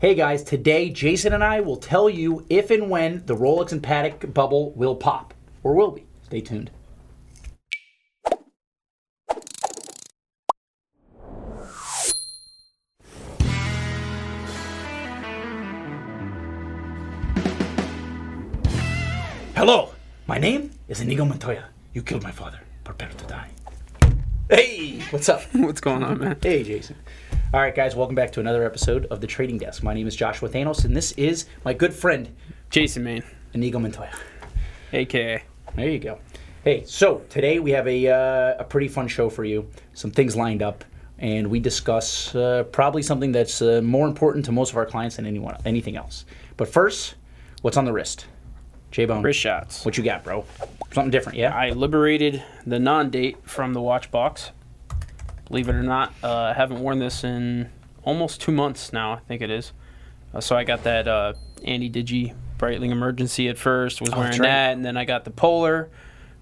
Hey guys, today Jason and I will tell you if and when the Rolex and Patek bubble will pop or will be. Stay tuned. Hello, my name is Inigo Montoya. You killed my father. Prepare to die. Hey, what's up? What's going on, man? Hey, Jason. All right, guys, welcome back to another episode of the Trading Desk. My name is Joshua Thanos, and this is my good friend, Jason Main, Inigo Montoya. aka. There you go. Hey, so today we have a, uh, a pretty fun show for you. Some things lined up, and we discuss uh, probably something that's uh, more important to most of our clients than anyone anything else. But first, what's on the wrist? J Bone. Wrist shots. What you got, bro? Something different, yeah? I liberated the non-date from the watch box. Believe it or not, uh, I haven't worn this in almost two months now. I think it is. Uh, so I got that uh, ana-digi Breitling Emergency at first. Was Oh, wearing right. that, and then I got the Polar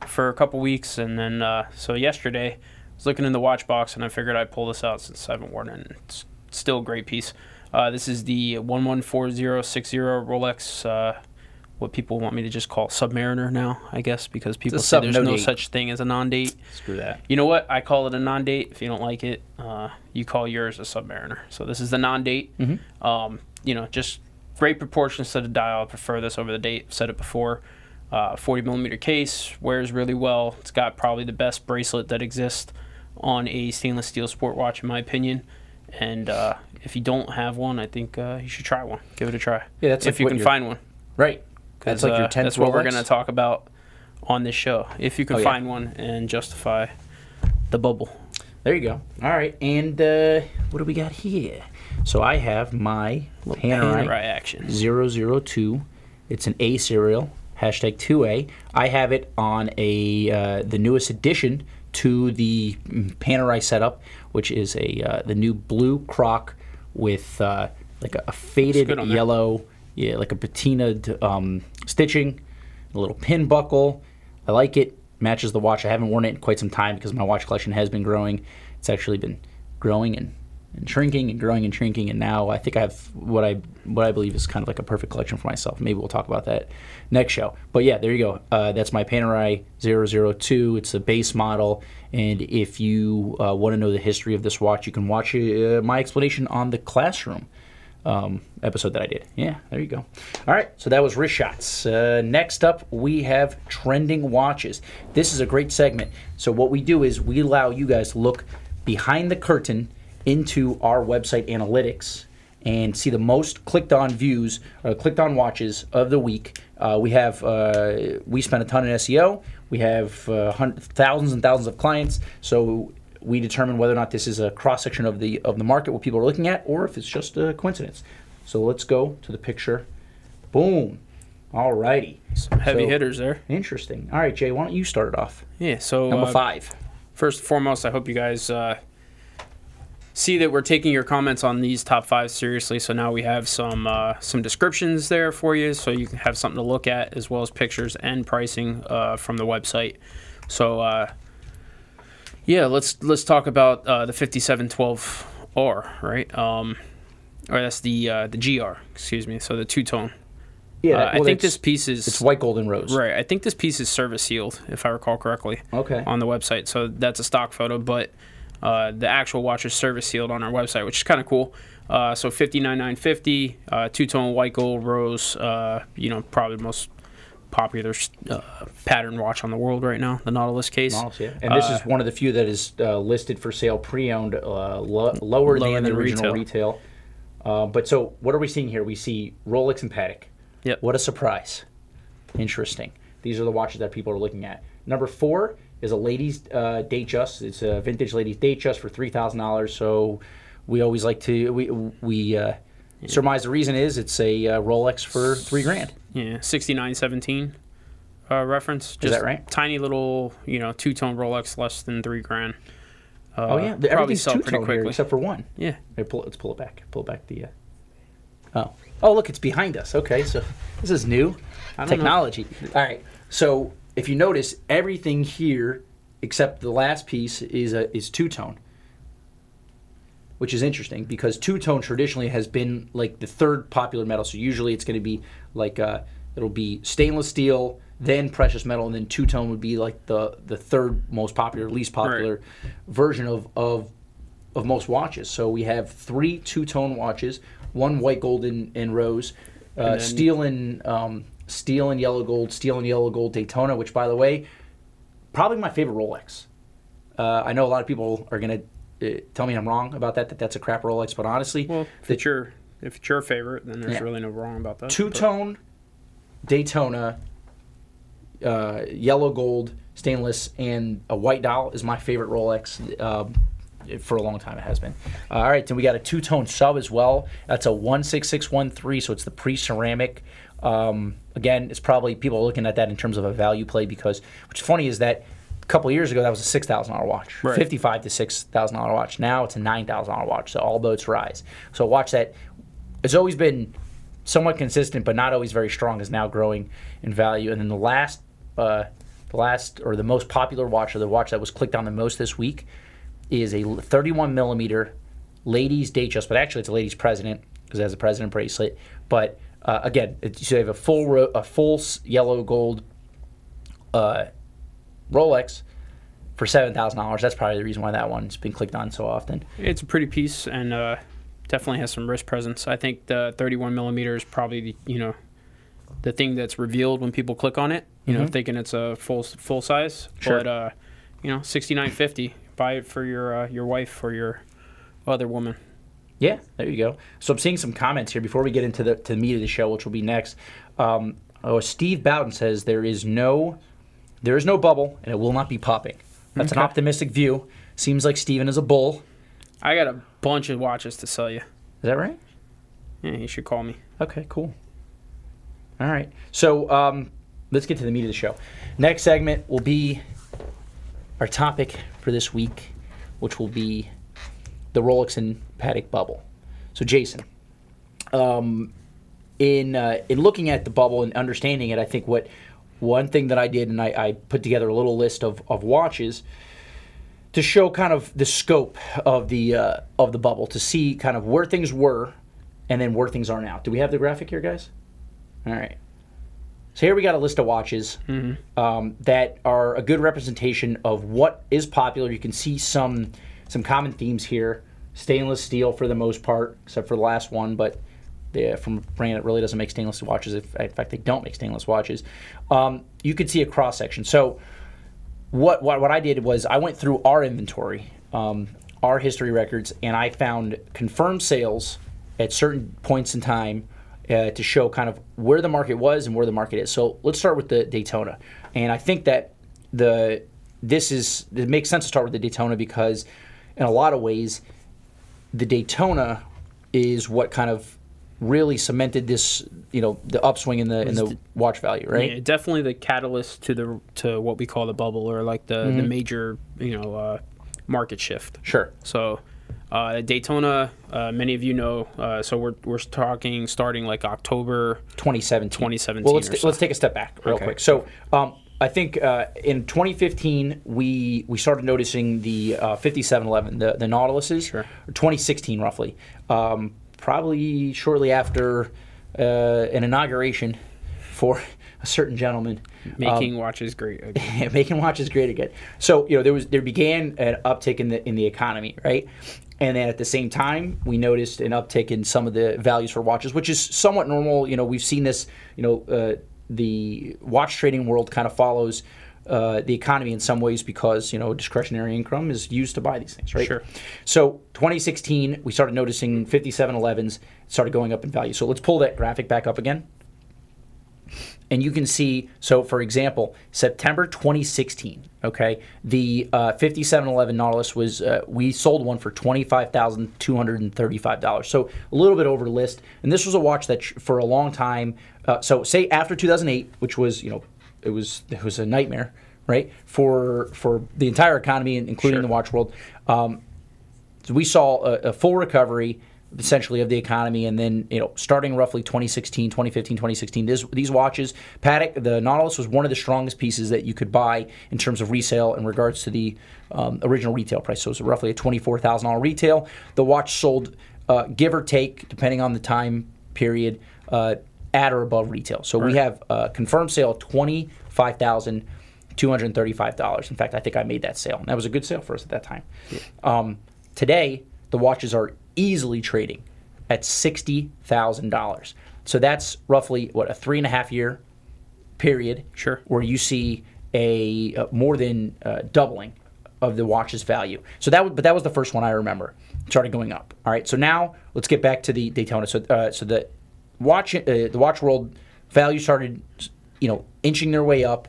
for a couple weeks, and then uh, so yesterday I was looking in the watch box, and I figured I'd pull this out since I haven't worn it. And it's still a great piece. Uh, this is the 114060 Rolex. What people want me to just call Submariner now, I guess, because people say there's no no such thing as a non-date. Screw that. You know what? I call it a non-date. If you don't like it, uh, you call yours a Submariner. So this is the non-date. Mm-hmm. Um, you know, just great proportions to the dial. I prefer this over the date. I've said it before. Uh, 40 millimeter case wears really well. It's got probably the best bracelet that exists on a stainless steel sport watch, in my opinion. And uh, if you don't have one, I think uh, you should try one. Give it a try. Yeah, that's if like you can find one. Right. That's like Uh, your 10th That's what we're going to talk about on this show. If you can Oh, yeah. find one and justify the bubble. There you go. All right, and uh, what do we got here? So I have my Panerai Panerai action. 002. It's an A serial, hashtag 2A. I have it on a uh, the newest addition to the Panerai setup, which is a uh, the new blue croc with uh, like a, a faded yellow, yeah, like a patinaed um, stitching, a little pin buckle. I like it. Matches the watch. I haven't worn it in quite some time because my watch collection has been growing. It's actually been growing and, and shrinking and growing and shrinking, and now I think I have what I what I believe is kind of like a perfect collection for myself. Maybe we'll talk about that next show. But yeah, there you go. Uh, that's my Panerai 002. It's a base model, and if you uh, want to know the history of this watch, you can watch uh, my explanation on the classroom um, episode that I did. Yeah, there you go. All right, so that was wrist shots. Uh, next up, we have trending watches. This is a great segment. So what we do is we allow you guys to look behind the curtain into our website analytics and see the most clicked on views or clicked on watches of the week. Uh, we have uh, we spent a ton in SEO. We have uh, hun- thousands and thousands of clients. So we determine whether or not this is a cross section of the of the market what people are looking at, or if it's just a coincidence. So let's go to the picture. Boom. All righty. Some heavy So- hitters there. Interesting. All right, Jay, why don't you start it off? Yeah. So Number uh, five. First and foremost, I hope you guys uh, see that we're taking your comments on these top five seriously. So now we have some uh, some descriptions there for you, so you can have something to look at, as well as pictures and pricing uh, from the website. So uh, yeah, let's let's talk about uh, the 5712R, right? Um, or that's the uh, the GR, excuse me. So the two tone. Yeah, Uh, I think this piece is it's white, gold, and rose. Right. I think this piece is service sealed, if I recall correctly. Okay. On the website, so that's a stock photo, but uh, the actual watch is service sealed on our website, which is kind of cool. Uh, so fifty nine nine fifty, uh, two tone white gold rose. Uh, you know, probably the most popular uh, Patek watch on the world right now, the Nautilus case. Nautilus, yeah. And this Uh, is one of the few that is uh, listed for sale pre-owned, uh, lo- lower, Lower than, the original retail. Uh, but so, what are we seeing here? We see Rolex and Patek. Yep. What a surprise! Interesting. These are the watches that people are looking at. Number four is a ladies' uh, Datejust. It's a vintage ladies' Datejust for three thousand dollars. So we always like to we we uh, surmise the reason is it's a uh, Rolex for three grand. Yeah, sixty nine seventeen. Uh, reference. Just that right? Tiny little, you know, two tone Rolex, less than three grand. Uh, Oh yeah, the, probably everything's sell two pretty tone here quickly. except for one. yeah, Here, pull, let's pull it back. Pull back the. Uh... Oh, oh, look, it's behind us. Okay, so this is new technology. All right, so if you notice, everything here except the last piece is a, is two tone. which is interesting because two tone traditionally has been like the third popular metal. So usually it's going to be like uh, it'll be stainless steel, then precious metal, and then two tone would be like the the third most popular, least popular version of of of most watches. So we have three two tone watches, one white gold and, and rose, uh, And then- steel and um, steel and yellow gold, steel and yellow gold Daytona, which by the way, probably my favorite Rolex. Uh, I know a lot of people are gonna uh, tell me I'm wrong about that. That that's a crap Rolex, but honestly, Well, it's your if it's your favorite, then there's Yeah. really no wrong about that. Two tone, Daytona, uh, yellow gold stainless, and a white dial is my favorite Rolex. Um, for a long time, it has been. all right, then we got a two tone sub as well. That's a one six six one three, so it's the pre ceramic. Um, again, it's probably people are looking at that in terms of a value play because what's funny is that a couple years ago that was a six thousand dollar watch, Right. fifty five to six thousand dollar watch. Now it's a nine thousand dollar watch, so all boats rise. So watch that it's always been somewhat consistent, but not always very strong, is now growing in value. And then the last, uh, the last or the most popular watch, or the watch that was clicked on the most this week, is a 31 millimeter ladies Datejust, but actually it's a ladies president because it has a president bracelet. But uh, again, it, so you have a full ro- a full yellow gold uh, Rolex for seven thousand dollars. That's probably the reason why that one's been clicked on so often. It's a pretty piece and uh, definitely has some wrist presence. I think the 31 millimeter is probably the, you know the thing that's revealed when people click on it. You know, Mhm. thinking it's a full full size. Sure. But uh, you know, 69.50. Buy it for your uh, your wife or your other woman. Yeah, there you go. So I'm seeing some comments here before we get into the to the meat of the show, which will be next. Um, oh, Steve Bowden says there is no there is no bubble and it will not be popping. That's an optimistic view. Seems like Steven is a bull. I got a bunch of watches to sell you. Is that right? Yeah, you should call me. Okay, cool. All right. So um, let's get to the meat of the show. Next segment will be our topic for this week, which will be the Rolex and Patek bubble. So, Jason, um, in uh, in looking at the bubble and understanding it, I think what one thing that I did, and I, I put together a little list of, of watches to show kind of the scope of the uh, of the bubble, to see kind of where things were and then where things are now. Do we have the graphic here, guys? All right. So here we got a list of watches um, that are a good representation of what is popular. You can see some some common themes here. Stainless steel for the most part, except for the last one, but from a brand that really doesn't make stainless watches. If, in fact, they don't make stainless watches. Um, you could see a cross section. So what, what what I did was I went through our inventory, um, our history records, and I found confirmed sales at certain points in time uh, to show kind of where the market was and where the market is. So let's start with the Daytona, and I think that the this is it makes sense to start with the Daytona because in a lot of ways the Daytona is what kind of really cemented this you know the upswing in the in the watch value right Yeah, definitely the catalyst to the to what we call the bubble or like the the Mm-hmm. major you know uh, market shift. sure So uh, Daytona, uh, many of you know. Uh, so we're we're talking starting like October. 2017. 2017 Well, let's, t- let's take a step back real Okay. quick. So, um, I think uh, in 2015 we we started noticing the uh, 5711, the the Nautiluses. Sure. Or 2016 roughly, um, probably shortly after uh, an inauguration for a certain gentleman. Making watches great. again. making watches great again. So you know there was there began an uptick in the in the economy, right? And then at the same time, we noticed an uptick in some of the values for watches, which is somewhat normal. You know, we've seen this. You know, uh, the watch trading world kind of follows uh, the economy in some ways because you know discretionary income is used to buy these things, right? Sure. So 2016, we started noticing 5711s started going up in value. So let's pull that graphic back up again and you can see so for example september 2016 okay the uh, 5711 nautilus was uh, we sold one for $25235 so a little bit over list and this was a watch that for a long time uh, so say after 2008 which was you know it was it was a nightmare right for for the entire economy including Sure. the watch world. Um, so we saw a, a full recovery essentially of the economy and then you know starting roughly 2016 2015 2016 this, these watches Patek the Nautilus was one of the strongest pieces that you could buy in terms of resale in regards to the um, original retail price. So it was roughly a $24000 retail. The watch sold uh, give or take depending on the time period uh, at or above retail so we have a confirmed sale of 25000 $235 in fact i think i made that sale and that was a good sale for us at that time um, today the watches are easily trading at $60,000. So that's roughly what a three and a half year period Sure. where you see a uh, more than uh, doubling of the watch's value. So that was, but that was the first one I remember. It started going up. All right. So now let's get back to the Daytona. So uh, so the watch uh, the watch world value started, you know, inching their way up,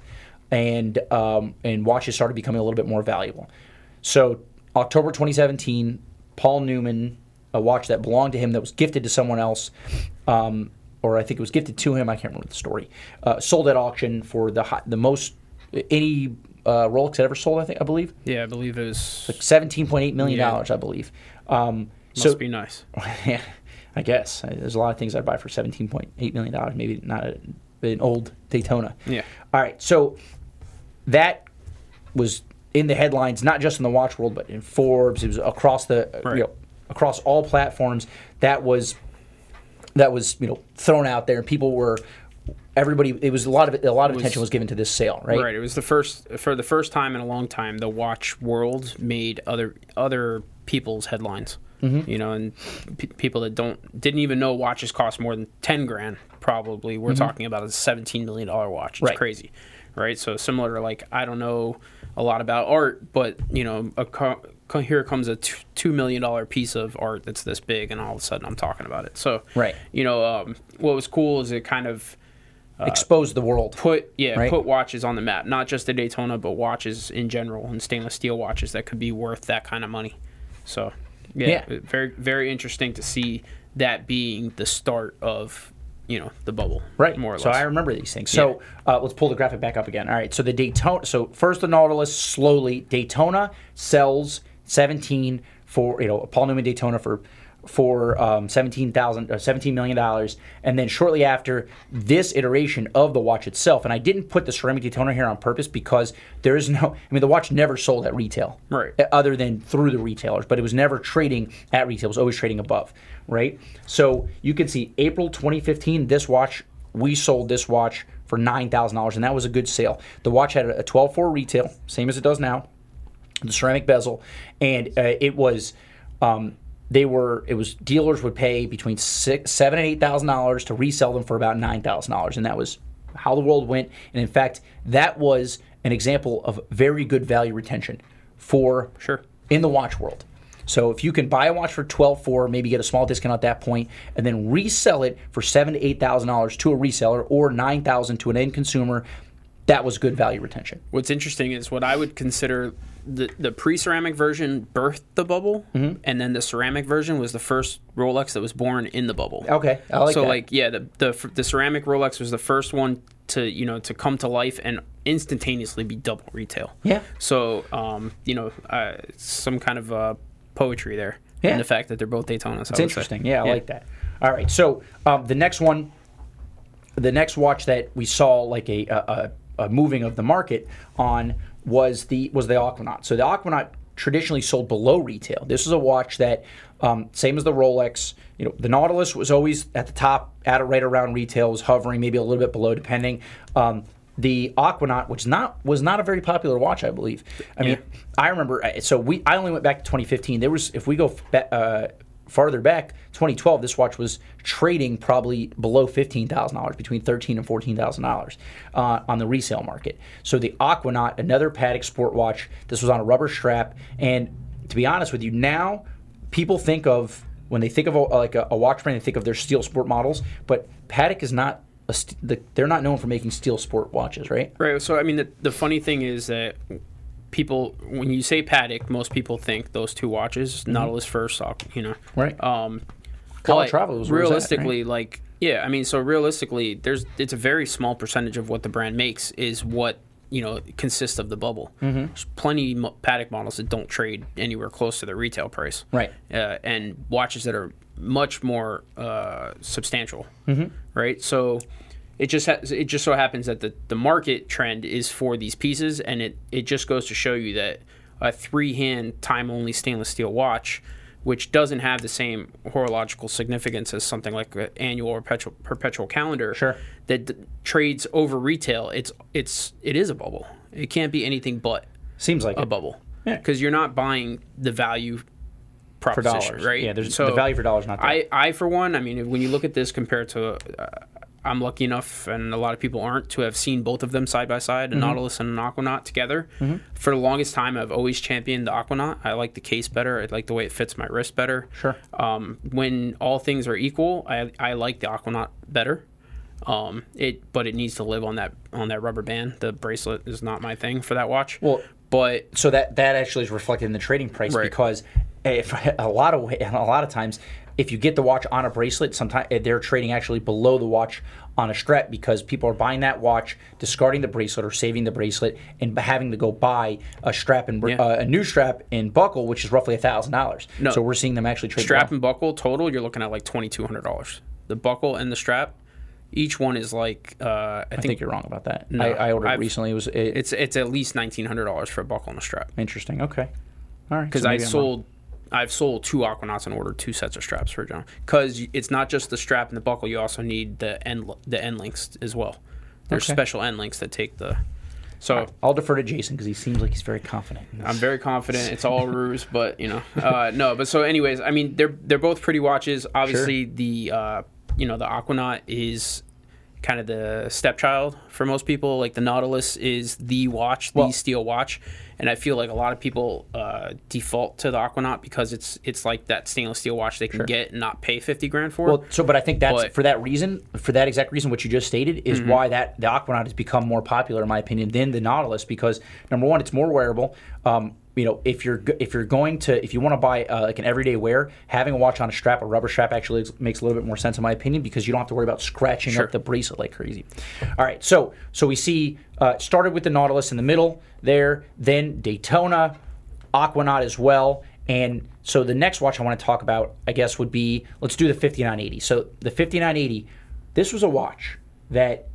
and um, and watches started becoming a little bit more valuable. So October 2017, Paul Newman, a watch that belonged to him that was gifted to someone else. Um, or I think it was gifted to him. I can't remember the story. Uh, sold at auction for the hi- the most any uh, Rolex had ever sold. I think I believe Yeah, I believe it was. like seventeen point eight million Yeah. dollars. I believe. Um, Must so be nice. yeah, I guess Uh, there's a lot of things I'd buy for seventeen point eight million dollars. Maybe not a, an old Daytona. Yeah. All right, so that was in the headlines, not just in the watch world, but in Forbes. It was across the uh, Right. you know across all platforms. That was that was you know thrown out there, and people were everybody. It was a lot of a lot of was- attention was given to this sale, right? Right. It was the first for the first time in a long time the watch world made other other people's headlines. Mm-hmm. You know, and p- people that don't didn't even know watches cost more than ten grand. Probably we're talking about a seventeen million dollar watch. It's Mm-hmm. Right. crazy, right? So similar to like I don't know a lot about art, but you know, a co- co- here comes a t- two million dollar piece of art that's this big, and all of a sudden I'm talking about it. So Right. you know, um, what was cool is it kind of Expose the world. put yeah Right. put watches on the map not just the daytona but watches in general and stainless steel watches that could be worth that kind of money so yeah, Yeah. very very interesting to see that being the start of you know the bubble Right. more or so less I remember these things. So uh, let's pull the graphic back up again. All right. So the Daytona. So first the Nautilus slowly. Daytona sells 17 for you know Paul Newman Daytona for for um, 17,000 uh, 17 million dollars, and then shortly after this iteration of the watch itself. And I didn't put the ceramic Daytona here on purpose because there is no. I mean, the watch never sold at retail, Right. uh, Other than through the retailers, but it was never trading at retail. It was always trading above, right? So you can see April 2015. This watch we sold this watch for nine thousand dollars, and that was a good sale. The watch had a 12.4 retail, same as it does now the ceramic bezel, and uh, it was. Um, they were. It was dealers would pay between six, seven and eight thousand dollars to resell them for about nine thousand dollars, and that was how the world went. And in fact, that was an example of very good value retention for Sure. in the watch world. So if you can buy a watch for twelve four, maybe get a small discount at that point, and then resell it for seven to eight thousand dollars to a reseller or nine thousand to an end consumer, that was good value retention. what's interesting is what i would consider the, the pre-ceramic version birthed the bubble Mm-hmm. and then the ceramic version was the first rolex that was born in the bubble Okay, I like so that. like yeah the, the the ceramic rolex was the first one to you know to come to life and instantaneously be double retail Yeah. so um you know uh, some kind of uh poetry there Yeah. in the fact that they're both daytonas It's interesting. Yeah, I like that. All right. So um, the next one, the next watch that we saw like a, a a moving of the market on was the was the Aquanaut. So the Aquanaut traditionally sold below retail. This is a watch that um, same as the Rolex. You know, the Nautilus was always at the top, at right around retail, was hovering maybe a little bit below, depending. Um, the Aquanaut, which not was not a very popular watch, I believe. I mean, I remember. So we, I only went back to 2015. There was, if we go uh, farther back, 2012, this watch was trading probably below $15,000, between $13 and $14,000 uh, on the resale market. So the Aquanaut, another Patek sport watch, this was on a rubber strap. And to be honest with you, now people think of, when they think of a, like a, a watch brand, they think of their steel sport models, but Patek is not, st- the, they're not known for making steel sport watches, right? Right. So I mean, the, the funny thing is that people, when you say Patek, most people think those two watches, Nautilus first, you know. Mm-hmm. Right. Um, but Travel was it was at, realistically, like, yeah, I mean, so realistically, there's it's a very small percentage of what the brand makes is what you know consists of the bubble. Mm-hmm. There's plenty Patek models that don't trade anywhere close to the retail price. Right. Uh, and watches that are much more uh, substantial, mm-hmm. right? So it just ha- it just so happens that the, the market trend is for these pieces, and it it just goes to show you that a three hand time only stainless steel watch, which doesn't have the same horological significance as something like an annual or perpetual, perpetual calendar, Sure. that d- trades over retail. It's it's it is a bubble. It can't be anything but Seems like a it. bubble Yeah. because you're not buying the value for proposition, dollars, right? Yeah, there's So the value for dollars not there. I, I for one, I mean, when you look at this compared to, uh, I'm lucky enough, and a lot of people aren't, to have seen both of them side by side, a Mm-hmm. Nautilus and an Aquanaut together. For the longest time, I've always championed the Aquanaut. I like the case better. I like the way it fits my wrist better. Sure. Um, when all things are equal, I, I like the Aquanaut better. Um, it, but it needs to live on that on that rubber band. The bracelet is not my thing for that watch. Well, but so that that actually is reflected in the trading price Right. because a lot of a lot of times if you get the watch on a bracelet sometimes they're trading actually below the watch on a strap because people are buying that watch discarding the bracelet or saving the bracelet and having to go buy a strap and Yeah. uh, a new strap and buckle which is roughly a thousand dollars No. so we're seeing them actually trade strap and buckle total, you're looking at like twenty two hundred dollars. The buckle and the strap, each one is like uh, I, I think, think you're wrong about that No, I, I ordered I've- recently it was it, it's it's at least nineteen hundred dollars for a buckle and a strap. interesting okay all right Because so I I'm wrong. I've sold two Aquanauts and ordered two sets of straps for John. Because it's not just the strap and the buckle; you also need the end the end links as well. There's Okay. special end links that take the. So I'll defer to Jason because he seems like he's very confident. I'm very confident it's all ruse, but you know, uh, no. But so, anyways, I mean, they're they're both pretty watches. Obviously, the uh, you know the Aquanaut is kind of the stepchild for most people. Like the Nautilus is the watch, the Well- steel watch, and I feel like a lot of people uh, default to the Aquanaut because it's it's like that stainless steel watch they can get and not pay fifty grand for. Well, so but I think that's But- Mm-hmm. for that reason, for that exact reason, what you just stated is why that the Aquanaut has become more popular, in my opinion, than the Nautilus because number one, it's more wearable. Um, you know, if you're if you're going to if you want to buy uh, like an everyday wear, having a watch on a strap, a rubber strap, actually makes a little bit more sense in my opinion because you don't have to worry about scratching Sure. up the bracelet like crazy. All right, so so we see uh, started with the Nautilus in the middle there, then Daytona, Aquanaut as well. And so the next watch I want to talk about, I guess, would be let's do the 5980. So the 5980, this was a watch that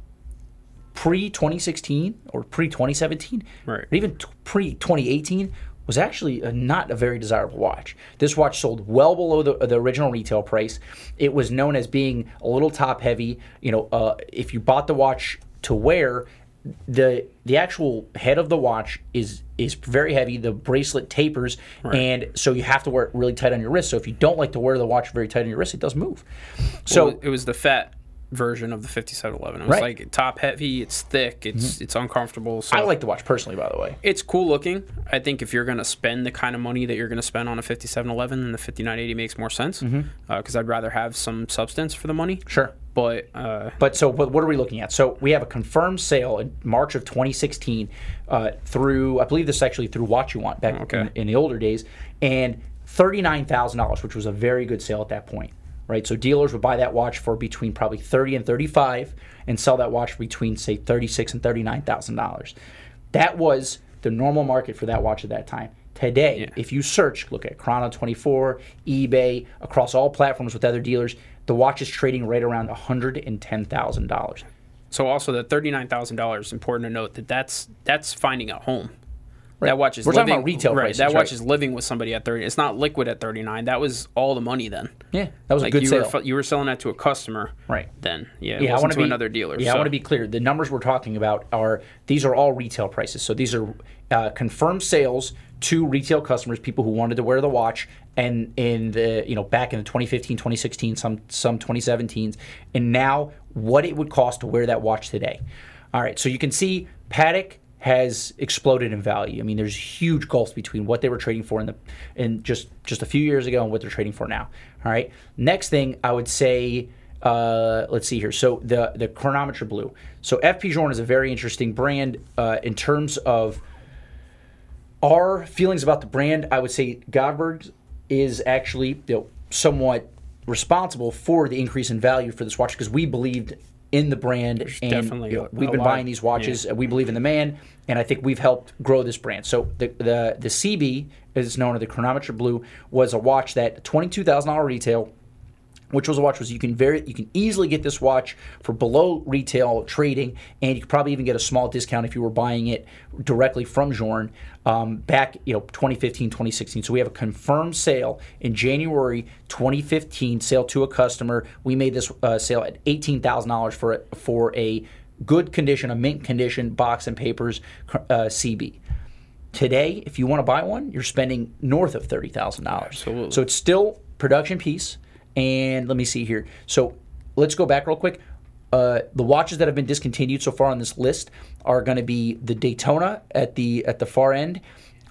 pre 2016 or pre 2017, Right. or even t- pre 2018, was actually a, not a very desirable watch. This watch sold well below the, the original retail price. It was known as being a little top heavy. You know, uh, if you bought the watch to wear, the the actual head of the watch is is very heavy. The bracelet tapers, and so you have to wear it really tight on your wrist. So if you don't like to wear the watch very tight on your wrist, it does move. So So it was the fat version of the 5711. It was Right. like top heavy, it's thick, it's it's uncomfortable. So I like the watch personally, by the way. it's cool looking. I think if you're going to spend the kind of money that you're going to spend on a 5711, then the 5980 makes more sense. Because I'd rather have some substance for the money. Sure. But uh, But so, but what are we looking at? So we have a confirmed sale in March of 2016 uh, through, I believe this is actually through Watch You Want back Okay. in, in the older days, and thirty-nine thousand dollars, which was a very good sale at that point, right? So dealers would buy that watch for between probably thirty and thirty-five, and sell that watch between say thirty-six and thirty-nine thousand dollars. That was the normal market for that watch at that time. Today, Yeah. if you search, look at Chrono24, eBay, across all platforms with other dealers, the watch is trading right around $110,000. so also the $39,000 important to note that that's that's finding a home. That watch is We're talking living, about retail right, prices, That watch right. is living with somebody at 30. It's not liquid at 39. That was all the money then. Yeah, that was Like a good you sale. were you were selling that to a customer. Right. Then. Yeah, yeah, I want to be another dealer. Yeah, I want to be clear. The numbers we're talking about are these are all retail prices. So these are uh, confirmed sales to retail customers, people who wanted to wear the watch, and in the you know back in the 2015, 2016, some some 2017s, and now what it would cost to wear that watch today. All right, so you can see Patek has exploded in value. I mean, there's huge gulfs between what they were trading for in the in just just a few years ago and what they're trading for now. All right. Next thing I would say, uh, let's see here. So the the chronometer blue. So FP Journe is a very interesting brand uh, in terms of our feelings about the brand. I would say Godberg is actually you know, somewhat responsible for the increase in value for this watch because we believed in the brand and definitely you know, we've been lot- buying these watches. Uh, we believe in the man, and I think we've helped grow this brand. So the the the CB, as it's known as the Chronometer Blue, was a watch that twenty two thousand dollar retail which was a watch was you can very you can easily get this watch for below retail trading and you could probably even get a small discount if you were buying it directly from Journe um, back you know 2015 2016 so we have a confirmed sale in January 2015 sale to a customer. We made this uh, sale at $18,000 for a, for a good condition a mint condition box and papers uh, CB today if you want to buy one you're spending north of $30,000 so it's still production piece and let me see here. So let's go back real quick. Uh, the watches that have been discontinued so far on this list are going to be the Daytona at the at the far end,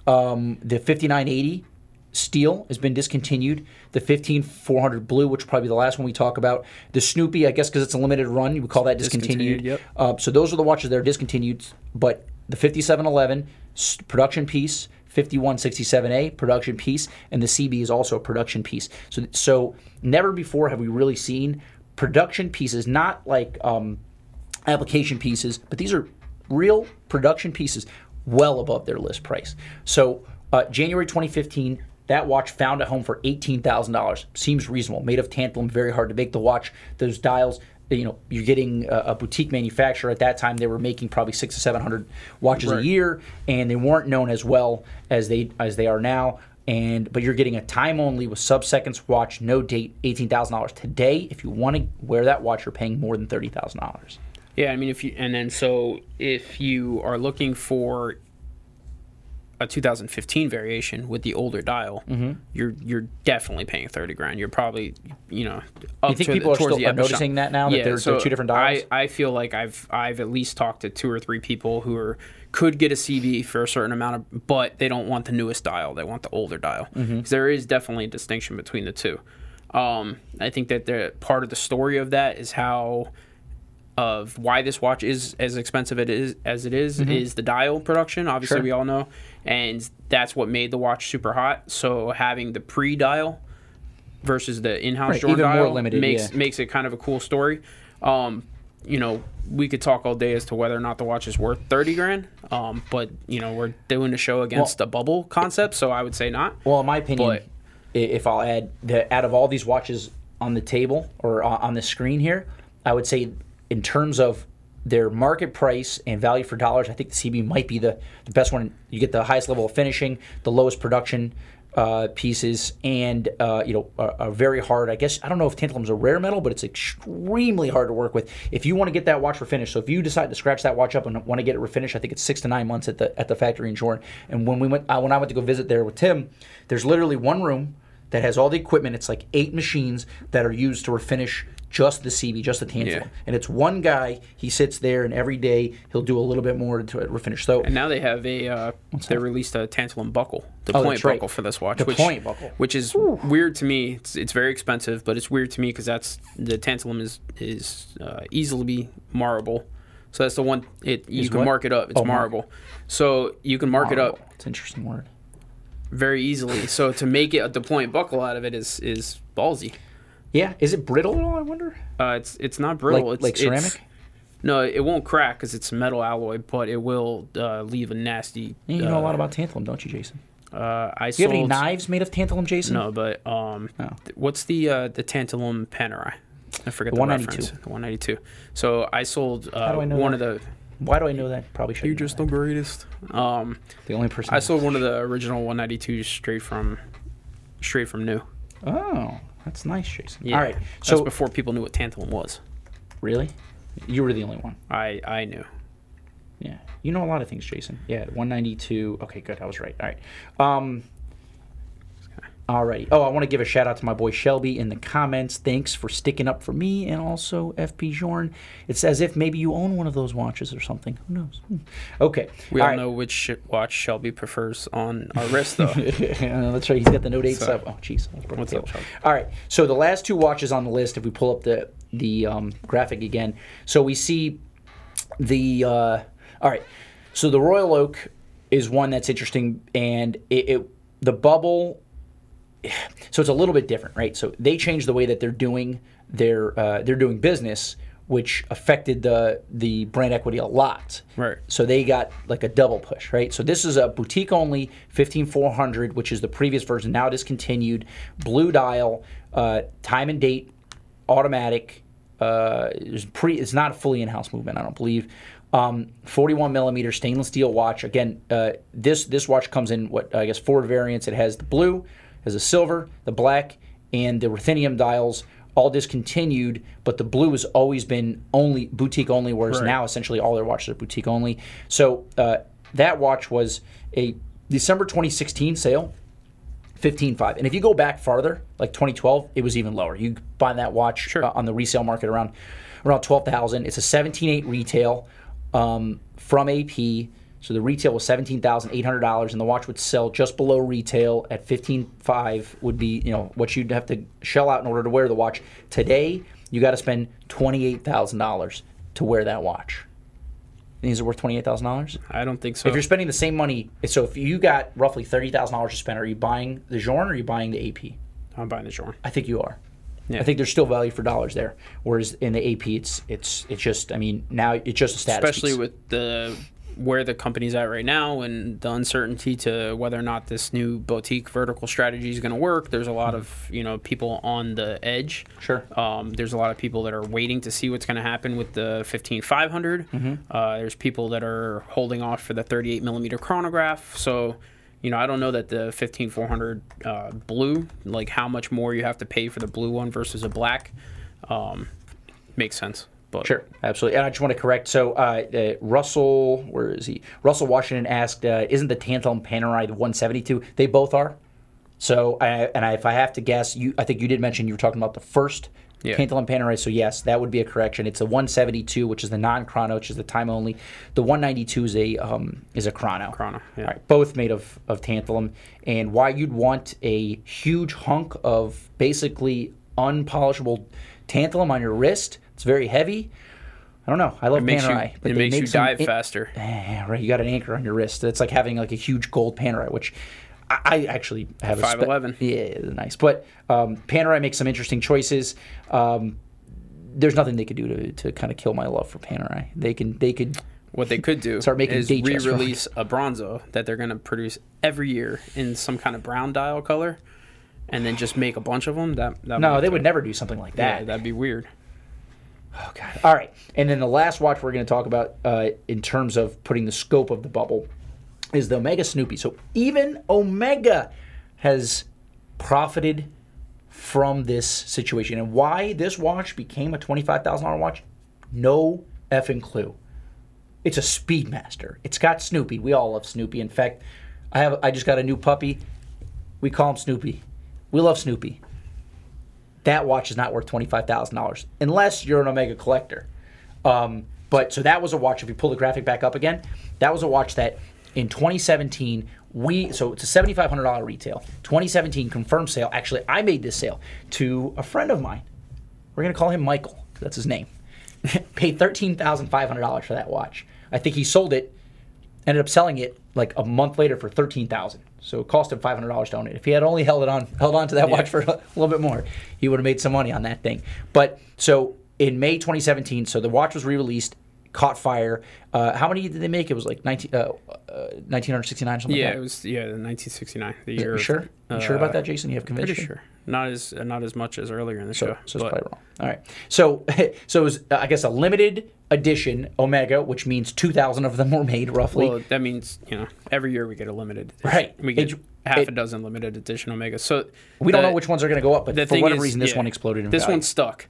um, the 5980 steel has been discontinued. The 15400 blue, which will probably be the last one we talk about. The Snoopy, I guess because it's a limited run, you would call that discontinued. Discontinued, yep. Uh, so those are the watches that are discontinued. But the 5711 production piece, 5167A production piece, and the CB is also a production piece. So so never before have we really seen production pieces, not like um, application pieces, but these are real production pieces well above their list price. So uh, January 2015, that watch found a home for $18,000. Seems reasonable. Made of tantalum, very hard to make the watch. Those dials, you know, you're getting a, a boutique manufacturer. At that time, they were making probably six to 700 watches Right. a year, and they weren't known as well as they as they are now. And but you're getting a time only with sub seconds watch, no date, eighteen thousand dollars today. If you want to wear that watch, you're paying more than thirty thousand dollars. Yeah, I mean, if you and then so if you are looking for a 2015 variation with the older dial, Mm-hmm. you're you're definitely paying 30 grand. You're probably you know You think people the, are still are noticing that now that Yeah, they're, so two different dials? I, I feel like I've I've at least talked to two or three people who are could get a CB for a certain amount of, but they don't want the newest dial. They want the older dial. Mm-hmm. there is definitely a distinction between the two. Um, I think that the part of the story of that is how of why this watch is as expensive it is as it is, is the dial production. Obviously, Mm-hmm. Sure. we all know, and that's what made the watch super hot. So having the pre-dial versus the in-house Right, Journe dial limited, makes yeah. makes it kind of a cool story. Um, you know, we could talk all day as to whether or not the watch is worth thirty grand. Um, but you know, we're doing a show against a bubble concept, so I would say not. Well, in my opinion, But- if I'll add that out of all these watches on the table or on the screen here, I would say in terms of their market price and value for dollars, I think the CB might be the, the best one. You get the highest level of finishing, the lowest production uh, pieces, and uh, you know are, very hard. I guess I don't know if tantalum's a rare metal, but it's extremely hard to work with. If you want to get that watch refinish, so if you decide to scratch that watch up and want to get it refinished, I think it's six to nine months at the at the factory in Journe. And when we went, uh, when I went to go visit there with Tim, there's literally one room that has all the equipment. It's like eight machines that are used to refinish just the CB, just the tantalum. Yeah. And it's one guy. He sits there, and every day he'll do a little bit more to refinish. So And now they have a uh, they released a tantalum buckle, the Oh, point right. buckle for this watch. The which, point buckle. which is weird to me. It's, it's very expensive, but it's weird to me because that's the tantalum is is uh, easily marble. So that's the one it you Is can what? mark it up. It's Oh, mar- marble. So you can mark it up It's an interesting word. Very easily. So to make it a point buckle out of it is is ballsy. Yeah, is it brittle at all? I wonder. Uh, it's it's not brittle. Like it's, like ceramic. It's, no, it won't crack because it's metal alloy, but it will uh, leave a nasty. you know a uh, lot about tantalum, don't you, Jason? Uh, I Do you have any knives made of tantalum, Jason? No, but um, Oh. th- what's the uh, the tantalum panerai? I forget The the, 192. reference. The 192. So I sold uh, do I know one that? of the. Why do I know that? Probably should. You're just the greatest. Um, the only person. I sold one of the original 192 straight from, straight from new. Oh, that's nice, Jason. Yeah. All right. That's So before people knew what tantalum was. really, you were the only one. I I knew. Yeah, you know a lot of things, Jason. Yeah, 192. Okay, good. I was right. All right. Um, Alrighty. Oh, I want to give a shout out to my boy Shelby in the comments. Thanks for sticking up for me and also FP Journe. It's as if maybe you own one of those watches or something. Who knows? Hmm. Okay. We All all right. know which watch Shelby prefers on our wrist, though. Yeah, that's right. He's got the Note 8 So- sub. Oh, jeez. I was broke What's up. Shelby? All right. So the last two watches on the list, if we pull up the the um, graphic again, so we see the. Uh, all right. So the Royal Oak is one that's interesting, and it, it the bubble. So it's a little bit different, right? So they changed the way that they're doing their uh, they're doing business, which affected the the brand equity a lot. Right. So they got like a double push, right? So this is a boutique only 15400, which is the previous version, now discontinued, blue dial, uh, time and date automatic. Uh, it's pre. It's not a fully in-house movement. I don't believe. Um, 41 millimeter stainless steel watch. Again, uh, this this watch comes in what I guess four variants. It has the blue, has a silver, the black, and the ruthenium dials. All discontinued, but the blue has always been only boutique only, whereas Right. now essentially all their watches are boutique only. So uh, that watch was a December 2016 sale. 15.5. And if you go back farther, like 2012, it was even lower. You buy that watch Sure. uh, on the resale market around around 12,000. It's a 17.8 retail um, from AP. So the retail was $17,800 and the watch would sell just below retail at 15.5 would be, you know, what you'd have to shell out in order to wear the watch. Today, you got to spend $28,000 to wear that watch. These are worth $28,000? I don't think so. If you're spending the same money, so if you got roughly thirty thousand dollars to spend, are you buying the Journe or are you buying the AP? I'm buying the Journe. I think you are. Yeah. I think there's still value for dollars there. Whereas in the AP, it's it's it's just. I mean, now it's just a status. especially piece. with the where the company's at right now and the uncertainty to whether or not this new boutique vertical strategy is going to work. There's a lot of you know people on the edge. Sure. Um, there's a lot of people that are waiting to see what's going to happen with the 15500. Mm-hmm. Uh, there's people that are holding off for the 38 millimeter chronograph. So. You know, I don't know that the 15400 uh, blue, like how much more you have to pay for the blue one versus a black, um, makes sense. But Sure, absolutely. And I just want to correct. So uh, uh, Russell, where is he? Russell Washington asked, uh, "Isn't the Tantalum Panerai the 172?" They both are. So, I, and I, if I have to guess, you, I think you did mention you were talking about the first Yeah. Tantalum Panerai. So yes, that would be a correction. It's a 172, which is the non-chrono, which is the time only. The 192 is a um, is a chrono. Chrono, yeah. All right, both made of of tantalum. And why you'd want a huge hunk of basically unpolishable tantalum on your wrist? It's very heavy. I don't know. I love makes you, Panerai, it makes you some dive faster. Eh, right, you got an anchor on your wrist. It's like having like a huge gold Panerai, which I, I actually have. a spe- 5'11". Yeah, nice. But um, Panerai makes some interesting choices. Um, there's nothing they could do to, to kind of kill my love for Panerai. They can they could What they could do Start making is re-release a Bronzo that they're going to produce every year in some kind of brown dial color, and then just make a bunch of them. That, that no, they would it. never do something like Yeah, that. that'd be weird. God. All right, and then the last watch we're going to talk about uh, in terms of putting the scope of the bubble is the Omega Snoopy. So even Omega has profited from this situation, and why this watch became a twenty-five thousand dollar watch, no effing clue. It's a Speedmaster. It's got Snoopy. We all love Snoopy. In fact, I have I just got a new puppy. We call him Snoopy. We love Snoopy that watch is not worth twenty five thousand dollars unless you're an Omega collector. Um, but so that was a watch. If you pull the graphic back up again, that was a watch that in 2017 we so it's a seventy five hundred dollar retail. 2017 confirmed sale. Actually, I made this sale to a friend of mine. We're gonna call him Michael. That's his name. Paid thirteen thousand five hundred dollars for that watch. I think he sold it ended up selling it like a month later for thirteen thousand. So it cost him five hundred dollars to own it. If he had only held it on, held on to that watch for a little bit more, he would have made some money on that thing. But so in May 2017, so the watch was re-released, caught fire. Uh, how many did they make? It was like 19, uh, uh, 1969 something. Yeah, like it was yeah, 1969. The year. of- sure? You sure about uh, that, Jason? You have conviction? Pretty sure. Not as not as much as earlier in the So, show. so it's but probably wrong. All right. So, so it was, uh, I guess, a limited edition Omega, which means 2,000 of them were made roughly. well, that means you know every year we get a limited. Edition. Right. We get It- half it- a dozen limited edition Omega. So we don't know which ones are going to go up, but the for whatever is, reason, this yeah, one exploded in This value. one stuck.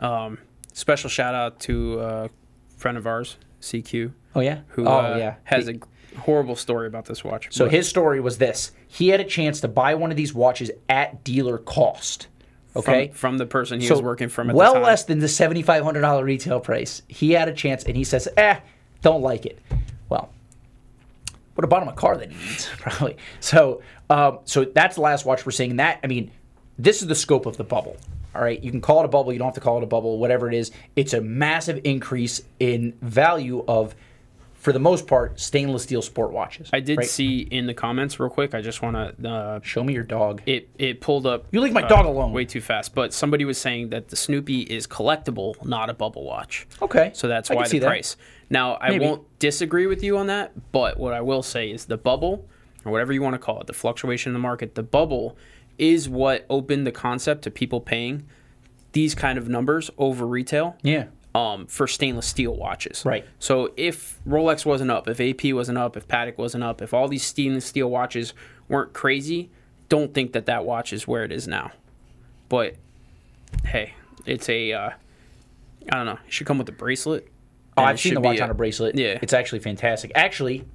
Um, special shout out to a friend of ours, CQ, Oh, yeah? who oh, uh, yeah. has a horrible story about this watch. So But his story was this: he had a chance to buy one of these watches at dealer cost. Okay, from, from the person he so was working from at well the time. less than the seventy five hundred dollar retail price. He had a chance, and he says, "Eh, don't like it." Well, would have bought him a car that he needs probably. So, um, so that's the last watch we're seeing. That I mean, this is the scope of the bubble. All right, you can call it a bubble. You don't have to call it a bubble. Whatever it is, it's a massive increase in value of, for the most part, stainless steel sport watches. I did right? see in the comments real quick. I just want to. Uh, Show me your dog. it it pulled up. You leave my uh, dog alone. Way too fast. But somebody was saying that the Snoopy is collectible, not a bubble watch. Okay, So that's I why the that. price. Now I Maybe. won't disagree with you on that, but what I will say is the bubble, or whatever you want to call it, the fluctuation in the market, the bubble is what opened the concept to people paying these kind of numbers over retail Yeah. Um, for stainless steel watches. Right. So if Rolex wasn't up, if AP wasn't up, if Patek wasn't up, if all these stainless steel watches weren't crazy, don't think that that watch is where it is now. But hey, it's a uh, I don't know. It should come with a bracelet. Oh, I've seen the watch on a bracelet. Yeah. It's actually fantastic. Actually,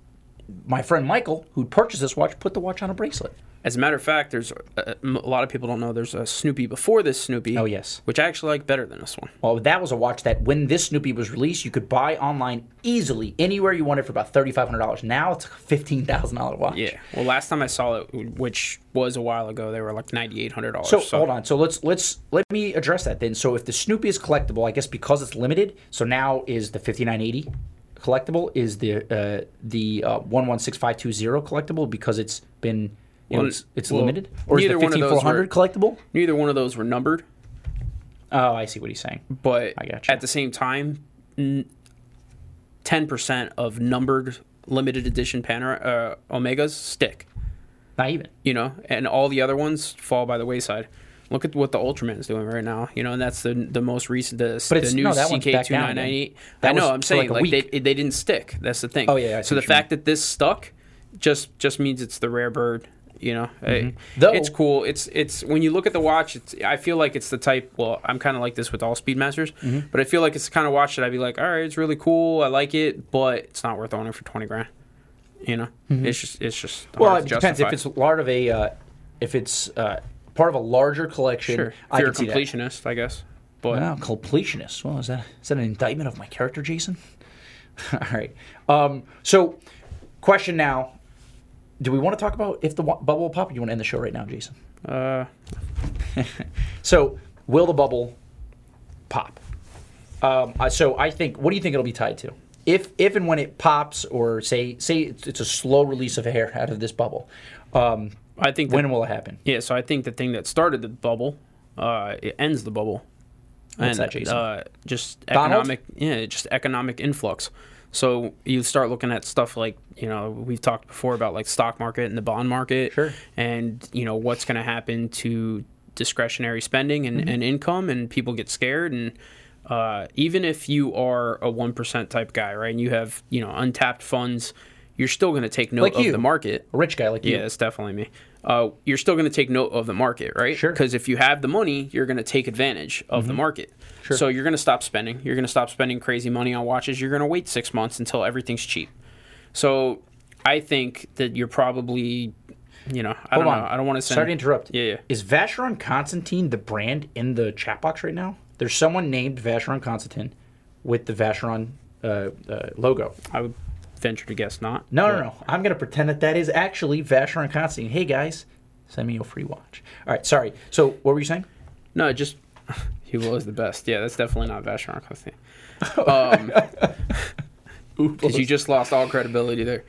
my friend Michael, who purchased this watch, put the watch on a bracelet. As a matter of fact, there's a, a lot of people don't know there's a Snoopy before this Snoopy. Oh, yes. which I actually like better than this one. Well, that was a watch that when this Snoopy was released, you could buy online easily anywhere you wanted for about thirty five hundred dollars. Now it's a fifteen thousand dollar watch. Yeah. Well, last time I saw it, which was a while ago, they were like ninety eight hundred dollars. So, hold on. So let's let's let me address that then. So if the Snoopy is collectible, I guess because it's limited, so now is the fifty nine eighty collectible? Is the uh, the one one six five two zero collectible because it's been you know, it's, it's well, limited, or is the neither one of those four hundred collectible? Neither one of those were numbered, Oh, I see what he's saying. but I gotcha. at the same time, ten percent of numbered limited edition Panerai uh, Omegas stick. Not even. You know, and all the other ones fall by the wayside. Look at what the Ultraman is doing right now. You know, and that's the the most recent the, But it's- the new no, CK two down nine nine eight. I know. I'm saying like like, they they didn't stick. That's the thing. Oh, yeah, I So the you mean. fact that this stuck just just means it's the rare bird. You know, Mm-hmm. It's cool. It's it's when you look at the watch. It's I feel like it's the type. Well, I'm kind of like this with all Speedmasters, Mm-hmm. but I feel like it's the kind of watch that I'd be like, all right, it's really cool. I like it, but it's not worth owning for twenty grand. You know, it's just it's just Mm-hmm. Well, it depends justify. if it's part of a uh, if it's uh, part of a larger collection. sure. If I you're a can see that. completionist, I guess. But Wow, completionist. Well, is that is that an indictment of my character, Jason? All right. Um, so, question now: Do we want to talk about if the bubble will pop? Or do you want to end the show right now, Jason? uh, So, will the bubble pop? Um, so, I think. What do you think it'll be tied to? If if and when it pops, or say say it's, it's a slow release of air out of this bubble, um, I think that, when will it happen? yeah. So I think the thing that started the bubble, uh, it ends the bubble. What's and, that, Jason? Uh, just Donald? economic, yeah, just economic influx. So you start looking at stuff like you know we've talked before about like stock market and the bond market, Sure. and you know what's going to happen to discretionary spending and, Mm-hmm. and income, and people get scared. And uh, even if you are a one percent type guy, right, and you have you know untapped funds, you're still going to take note Like of the market. A rich guy like you. Yeah, that's definitely me. Uh, you're still going to take note of the market, right? Sure. Because if you have the money, you're going to take advantage of the market. So you're going to stop spending. You're going to stop spending crazy money on watches. You're going to wait six months until everything's cheap. So I think that you're probably, you know, I Hold don't on. know. I don't want to send. Sorry to interrupt. Yeah, yeah. Is Vacheron Constantine the brand in the chat box right now? There's someone named Vacheron Constantine with the Vacheron uh, uh, logo. I would venture to guess not. No, no, no. I'm going to pretend that that is actually Vacheron Constantine. Hey, guys, send me a free watch. All right, sorry. So, what were you saying? No, just he was the best. Yeah, that's definitely not Vacheron Constantine. Um, because you just lost all credibility there.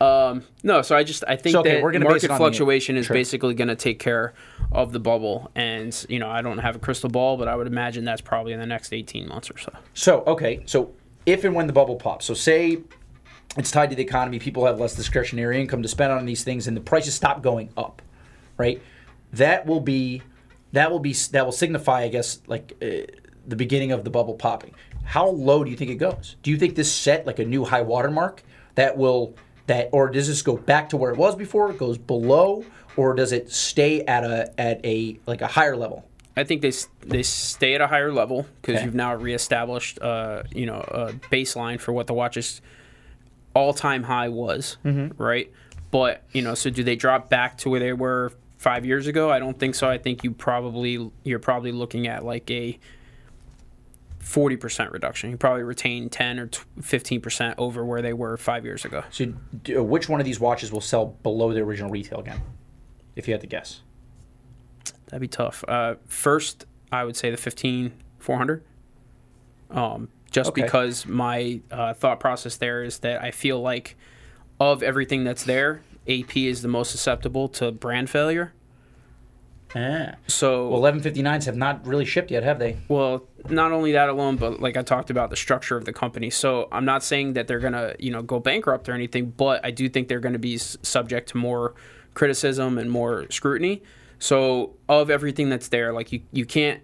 Um, no, so I just I think So, okay, that we're gonna market it on the- fluctuation is basically going to take care of the bubble, and you know I don't have a crystal ball, but I would imagine that's probably in the next eighteen months or so. So, okay. So, if and when the bubble pops, so say it's tied to the economy, people have less discretionary income to spend on these things, and the prices stop going up, right? That will be that will be that will signify, I guess, like uh, the beginning of the bubble popping. How low do you think it goes? Do you think this set like a new high water mark that will that, or does this go back to where it was before? It goes below, or does it stay at a at a like a higher level? I think they they stay at a higher level because Okay. you've now reestablished, uh, you know, a baseline for what the watch's all time high was, Mm-hmm. right? But you know, so do they drop back to where they were five years ago? I don't think so. I think you probably you're probably looking at like a forty percent reduction. You probably retain ten or fifteen percent over where they were five years ago. So, uh, which one of these watches will sell below the original retail again? If you had to guess. That'd be tough. Uh, first, I would say the fifteen four hundred. Um, just Okay. because my uh, thought process there is that I feel like of everything that's there, AP is the most susceptible to brand failure. Ah. So, Well, 1159s have not really shipped yet, have they? well, not only that alone, but like I talked about the structure of the company. So I'm not saying that they're gonna, you know, go bankrupt or anything, but I do think they're gonna be subject to more criticism and more scrutiny. So of everything that's there, like you, you can't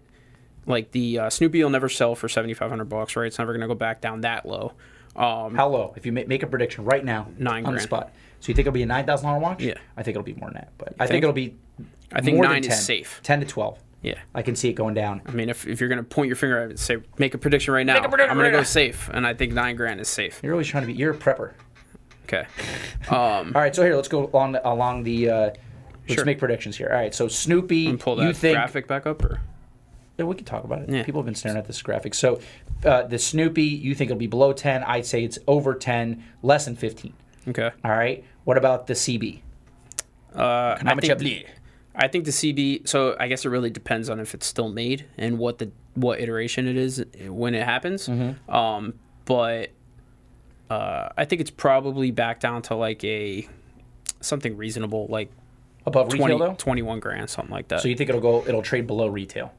like the uh, Snoopy will never sell for seventy five hundred bucks, right? It's never going to go back down that low. Um, How low? If you ma- make a prediction right now, Nine on the spot. So you think it'll be a nine thousand dollar watch? Yeah. I think it'll be more than that, but I think think? it'll be. I think more than nine is safe. Ten to twelve. yeah. I can see it going down. I mean, if, if you're going to point your finger at it and say, make a prediction right now, a prediction I'm right to go now. safe. And I think nine grand is safe. You're always trying to be. You're a prepper. Okay. Um, All right, so here let's go along the, along the. Uh, let's Sure. make predictions here. All right, so Snoopy, pull that you think graphic back up? or Yeah, we can talk about it. Yeah. People have been staring at this graphic. So uh, the Snoopy, you think it'll be below ten? I'd say it's over ten, less than fifteen. Okay. All right. What about the CB? Uh, I, much think, you I think the CB. So I guess it really depends on if it's still made and what the what iteration it is when it happens. Mm-hmm. Um, but uh, I think it's probably back down to like a something reasonable, like Above 20, retail though. 21 grand, something like that. So you think it'll go? It'll trade below retail.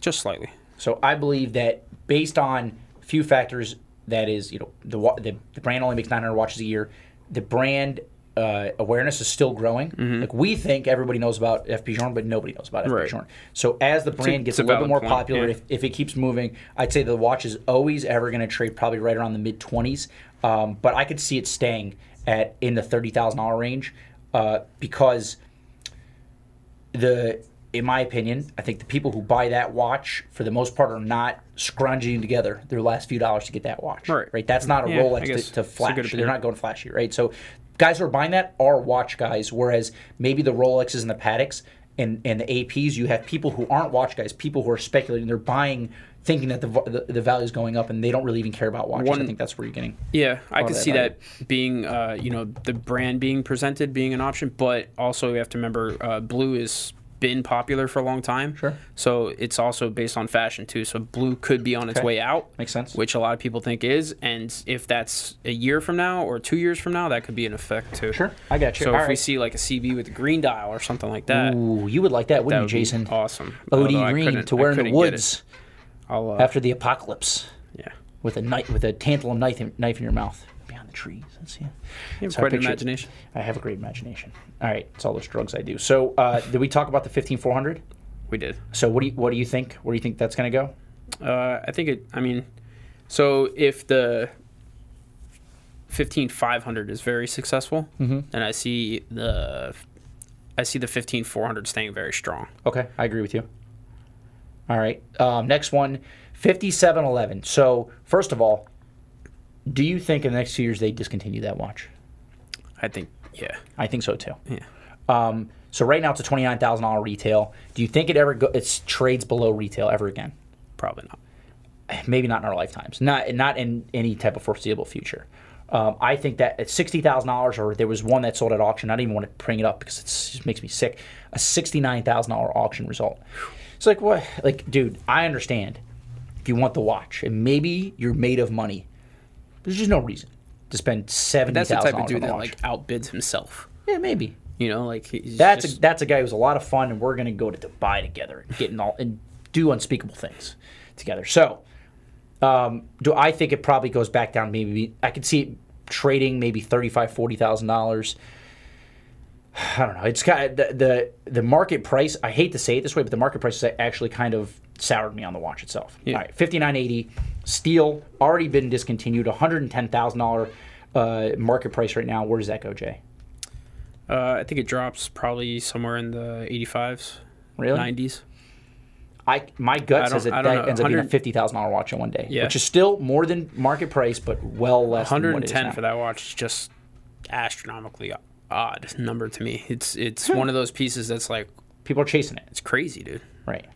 Just slightly. So I believe that based on a few factors, that is, you know, the the, the brand only makes 900 watches a year. The brand uh, awareness is still growing. Like we think everybody knows about FP Journe, but nobody knows about FP Mm-hmm. Right. Journe. So as the brand gets a little bit more point, popular, yeah. if, if it keeps moving, I'd say the watch is always ever going to trade probably right around the mid 20s. Um, but I could see it staying at in the thirty thousand dollar range uh, because the in my opinion, I think the people who buy that watch for the most part are not scrunging together their last few dollars to get that watch. Right. That's not a Yeah, Rolex to, to flash. They're not going flashy, right? So guys who are buying that are watch guys, whereas maybe the Rolexes and the Pateks and, and the APs, you have people who aren't watch guys, people who are speculating. They're buying thinking that the, the, the value is going up and they don't really even care about watches. I think that's where you're getting. Yeah, I could see value. that being, uh, you know, the brand being presented being an option, but also we have to remember uh, blue has been popular for a long time. Sure. So it's also based on fashion too. So blue could be on its Okay. way out. Makes sense. Which a lot of people think is, and if that's a year from now or two years from now, that could be an effect too. Sure, I got you. So All if we see like a CB with a green dial or something like that, Ooh, you would like that, that wouldn't would you, be Jason? awesome. OD green to wear in the couldn't get it. woods I'll, uh, after the apocalypse. yeah. with a knife with a tantalum knife in, knife in your mouth trees. That's yeah. You have quite an imagination. I have a great imagination. All right, it's all those drugs I do. So, uh, did we talk about the fifteen four hundred? We did. So, what do you what do you think? Where do you think that's going to go? Uh, I think it. I mean, so if the fifteen five hundred is very successful, Mm-hmm. then I see the I see the fifteen four hundred staying very strong. Okay, I agree with you. All right, um, next one, fifty seven eleven. So, first of all, do you think in the next two years they discontinue that watch? I think. Yeah. I think so too. Yeah. Um, so right now it's a twenty nine thousand dollar retail. Do you think it ever go, it trades below retail ever again? Probably not. maybe not in our lifetimes, not not in any type of foreseeable future. Um, I think that at sixty thousand dollars, or there was one that sold at auction. I don't even want to bring it up because it's, it just makes me sick. A sixty nine thousand dollar auction result. It's like what? Like, dude, I understand if you want the watch, and maybe you're made of money. There's just no reason to spend seventy That's the type of dude that like outbids himself. yeah, maybe. You know, like he's That's just, a, that's a guy who's a lot of fun, and we're gonna go to Dubai together, and get in all and do unspeakable things together. So, um, do I think it probably goes back down? Maybe I could see it trading maybe thirty five, forty thousand dollars. I don't know. It's kind the, the the market price. I hate to say it this way, but the market price actually kind of soured me on the watch itself. Yeah. All right, fifty nine eighty. Steel already been discontinued. One hundred and ten thousand dollar uh, market price right now. Where does that go, Jay? uh, I think it drops probably somewhere in the eighty fives, Really? nineties. I my gut I says it that know. ends up being a fifty thousand dollar watch in one day, Yeah. which is still more than market price, but well less. than what 110 for that watch is just astronomically odd number to me. It's it's one of those pieces that's like People are chasing it, it's crazy, dude. right?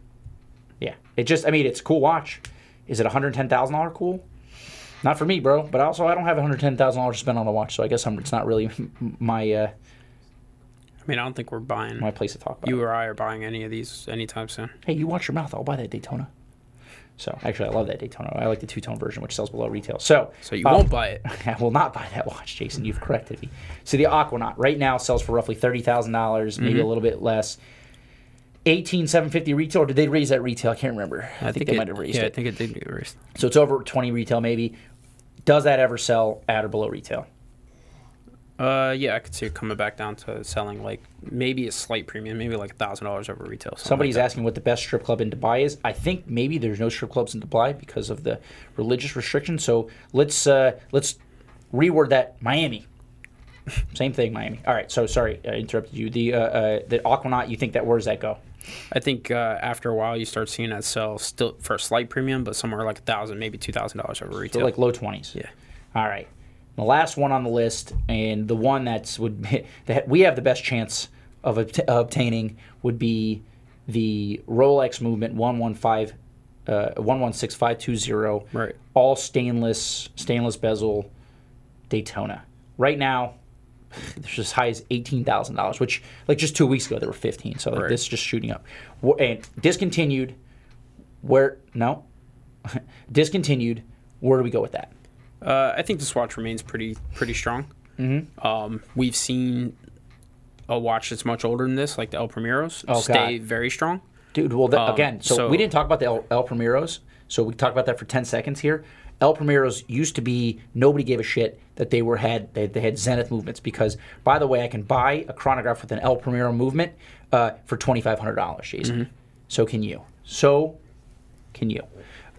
Yeah, it just. I mean, it's a cool watch. Is it one hundred ten thousand dollar cool? Not for me, bro. But also, I don't have one hundred ten thousand dollars to spend on a watch, so I guess I'm, it's not really my uh, I mean, I don't think we're buying my place to talk about. you or I are buying any of these anytime soon. hey, you watch your mouth. I'll buy that Daytona. So actually, I love that Daytona. I like the two tone version, which sells below retail. So So you um, won't buy it. I will not buy that watch, Jason. You've corrected me. So the Aquanaut right now sells for roughly thirty thousand dollars, maybe a Mm-hmm. little bit less. Eighteen seven fifty retail, or did they raise that retail? I can't remember. I, think, they it- might have raised yeah, I it. think it did get raised. So it's over twenty retail, maybe. Does that ever sell at or below retail? Uh, yeah, I could see it coming back down to selling like maybe a slight premium, maybe like a thousand dollars over retail. Somebody's like asking what the best strip club in Dubai is. I think maybe there's no strip clubs in Dubai because of the religious restrictions. So let's uh, let's reword that. Miami. Same thing, Miami. All right. So sorry, I interrupted you. The uh, uh, the Aquanaut. You think that where does that go? I think uh, after a while you start seeing that sell still for a slight premium, but somewhere like a thousand, maybe two thousand dollars over So retail. like low twenties. yeah. All right. The last one on the list, and the one that's would that we have the best chance of obt- obtaining would be the Rolex Movement one one five. Uh, one one six five two zero, Right. all stainless, stainless bezel, Daytona. Right now, there's as high as eighteen thousand dollars, which like just two weeks ago there were fifteen. So like Right. this is just shooting up. And discontinued. Where no, discontinued. Where do we go with that? Uh, I think this watch remains pretty pretty strong. Mm-hmm. Um, we've seen a watch that's much older than this, like the El Primeros, Oh, stay God. very strong. Dude, well, th- Um, again, so, so- we didn't talk about the El, El Primeros, so we talked about that for 10 seconds here. El Primeros used to be, nobody gave a shit that they were had they, they had zenith movements because, by the way, I can buy a chronograph with an El Primero movement uh, for $2,500, Jason. Mm-hmm. So can you. So can you.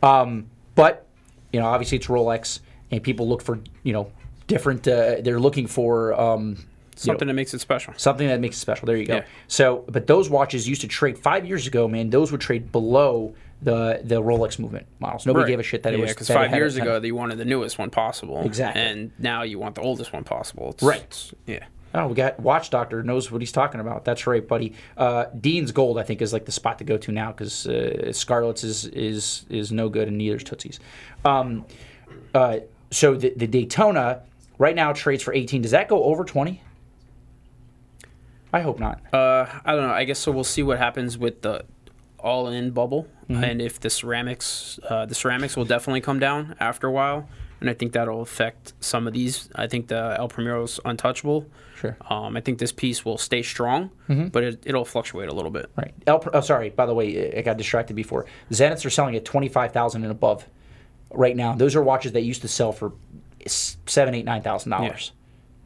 Um, but, you know, obviously it's Rolex, and people look for, you know, different, uh, they're looking for, um, you know, Something that makes it special. something that makes it special. There you go. Yeah. So, but those watches used to trade five years ago, man. Those would trade below the the Rolex movement models. Nobody Right. gave a shit that it was because five years ago they wanted the newest one possible. Exactly. And now you want the oldest one possible. It's, Right. it's- yeah. Oh, we got Watch Doctor knows what he's talking about. That's right, buddy. Uh, Dean's Gold, I think, is like the spot to go to now because uh, Scarlett's is is is no good and neither's Tootsie's. Um, uh, so the, the Daytona right now trades for eighteen. Does that go over twenty? I hope not. Uh, I don't know. I guess so. We'll see what happens with the all-in bubble, Mm-hmm. and if the ceramics, uh, the ceramics will definitely come down after a while, and I think that'll affect some of these. I think the El Primero's untouchable. Sure. Um, I think this piece will stay strong, Mm-hmm. but it, it'll fluctuate a little bit. Right. El, oh, sorry. By the way, I got distracted before. Zeniths are selling at twenty five thousand and above right now. Those are watches that used to sell for seven, eight, nine thousand dollars.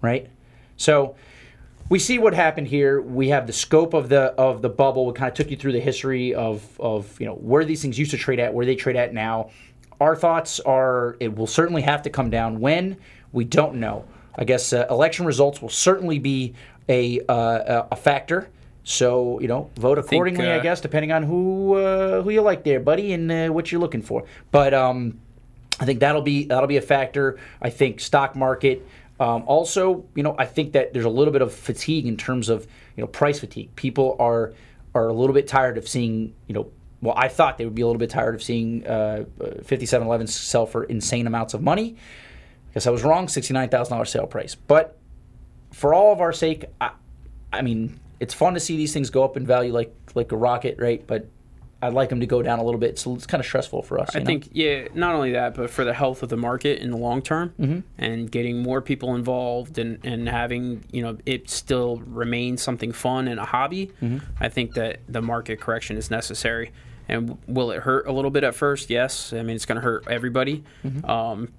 Right. So we see what happened here. We have the scope of the of the bubble. We kind of took you through the history of of you know where these things used to trade at, where they trade at now. Our thoughts are it will certainly have to come down. When we don't know. I guess uh, election results will certainly be a uh, a factor. So you know, vote accordingly. I uh, guess depending on who uh, who you like there, buddy, and uh, what you're looking for. But um, I think that'll be that'll be a factor. I think stock market. Um, also, you know, I think that there's a little bit of fatigue in terms of you know price fatigue. People are are a little bit tired of seeing you know. Well, I thought they would be a little bit tired of seeing uh, uh, 5711s sell for insane amounts of money. Guess I was wrong. Sixty-nine thousand dollars sale price, but for all of our sake, I, I mean, it's fun to see these things go up in value like like a rocket, right? But I'd like them to go down a little bit, so it's kind of stressful for us. I know? think, yeah, not only that, but for the health of the market in the long term Mm-hmm. and getting more people involved and, and having, you know, it still remain something fun and a hobby, Mm-hmm. I think that the market correction is necessary. And will it hurt a little bit at first? Yes. I mean, it's going to hurt everybody, Mm-hmm. um,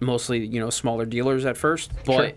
mostly, you know, smaller dealers at first. But Sure.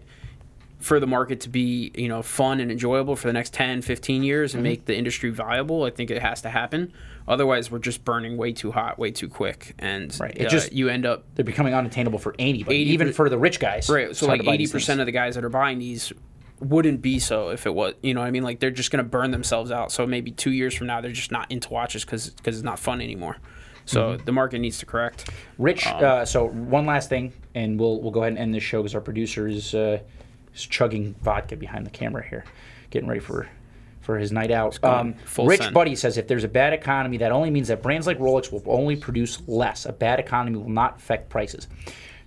For the market to be, you know, fun and enjoyable for the next 10, 15 years and Mm-hmm. make the industry viable, I think it has to happen. Otherwise, we're just burning way too hot, way too quick, and Right. It uh, just- you end up they're becoming unattainable for anybody, 80 even for the rich guys. right. So like 80% of the guys that are buying these wouldn't be so if it was, you know, what I mean, like they're just gonna burn themselves out. So maybe two years from now, they're just not into watches because because it's not fun anymore. So Mm-hmm. the market needs to correct. Rich. Um, uh, so one last thing, and we'll we'll go ahead and end this show because our producer is, uh, is chugging vodka behind the camera here, getting ready for for his night out. Um, full Rich send. Buddy says if there's a bad economy, that only means that brands like Rolex will only produce less. A bad economy will not affect prices.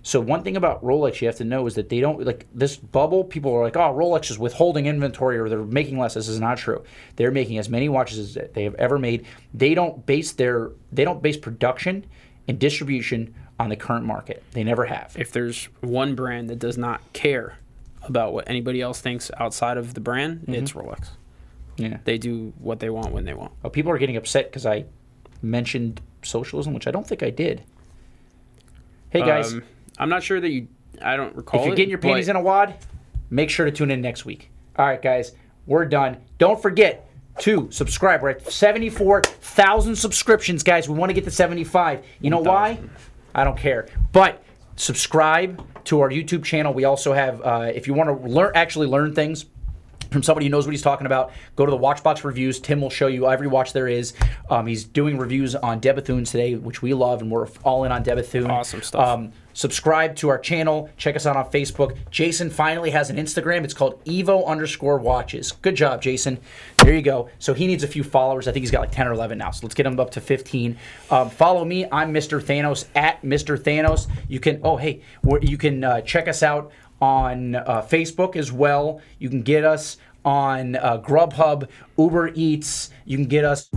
So one thing about Rolex you have to know is that they don't like this bubble. People are like, "Oh, Rolex is withholding inventory or they're making less." This is not true. They're making as many watches as they have ever made. They don't base their they don't base production and distribution on the current market. They never have. If there's one brand that does not care about what anybody else thinks outside of the brand, Mm-hmm. it's Rolex. Yeah. They do what they want when they want. Oh, people are getting upset because I mentioned socialism, which I don't think I did. Hey guys, Um, I'm not sure that you. I don't recall. if you're it, getting your panties in a wad, make sure to tune in next week. All right, guys, we're done. Don't forget to subscribe. We're at 74,000 subscriptions, guys. We want to get to 75. You know why? I don't care. But subscribe to our YouTube channel. We also have, uh, if you want to learn, actually learn things from somebody who knows what he's talking about. Go to the Watchbox reviews. Tim will show you every watch there is. Um, he's doing reviews on De Bethune's today, which we love, and we're all in on Deb Bethune. Awesome stuff. Um, subscribe to our channel. Check us out on Facebook. Jason finally has an Instagram. It's called Evo underscore watches. Good job, Jason. There you go. So he needs a few followers. I think he's got like 10 or 11 now. So let's get him up to 15. Um, follow me. I'm Mr. Thanos at Mr. Thanos. You can, oh, hey, you can uh, check us out on uh, Facebook as well. You can get us on uh, Grubhub, Uber Eats. You can get us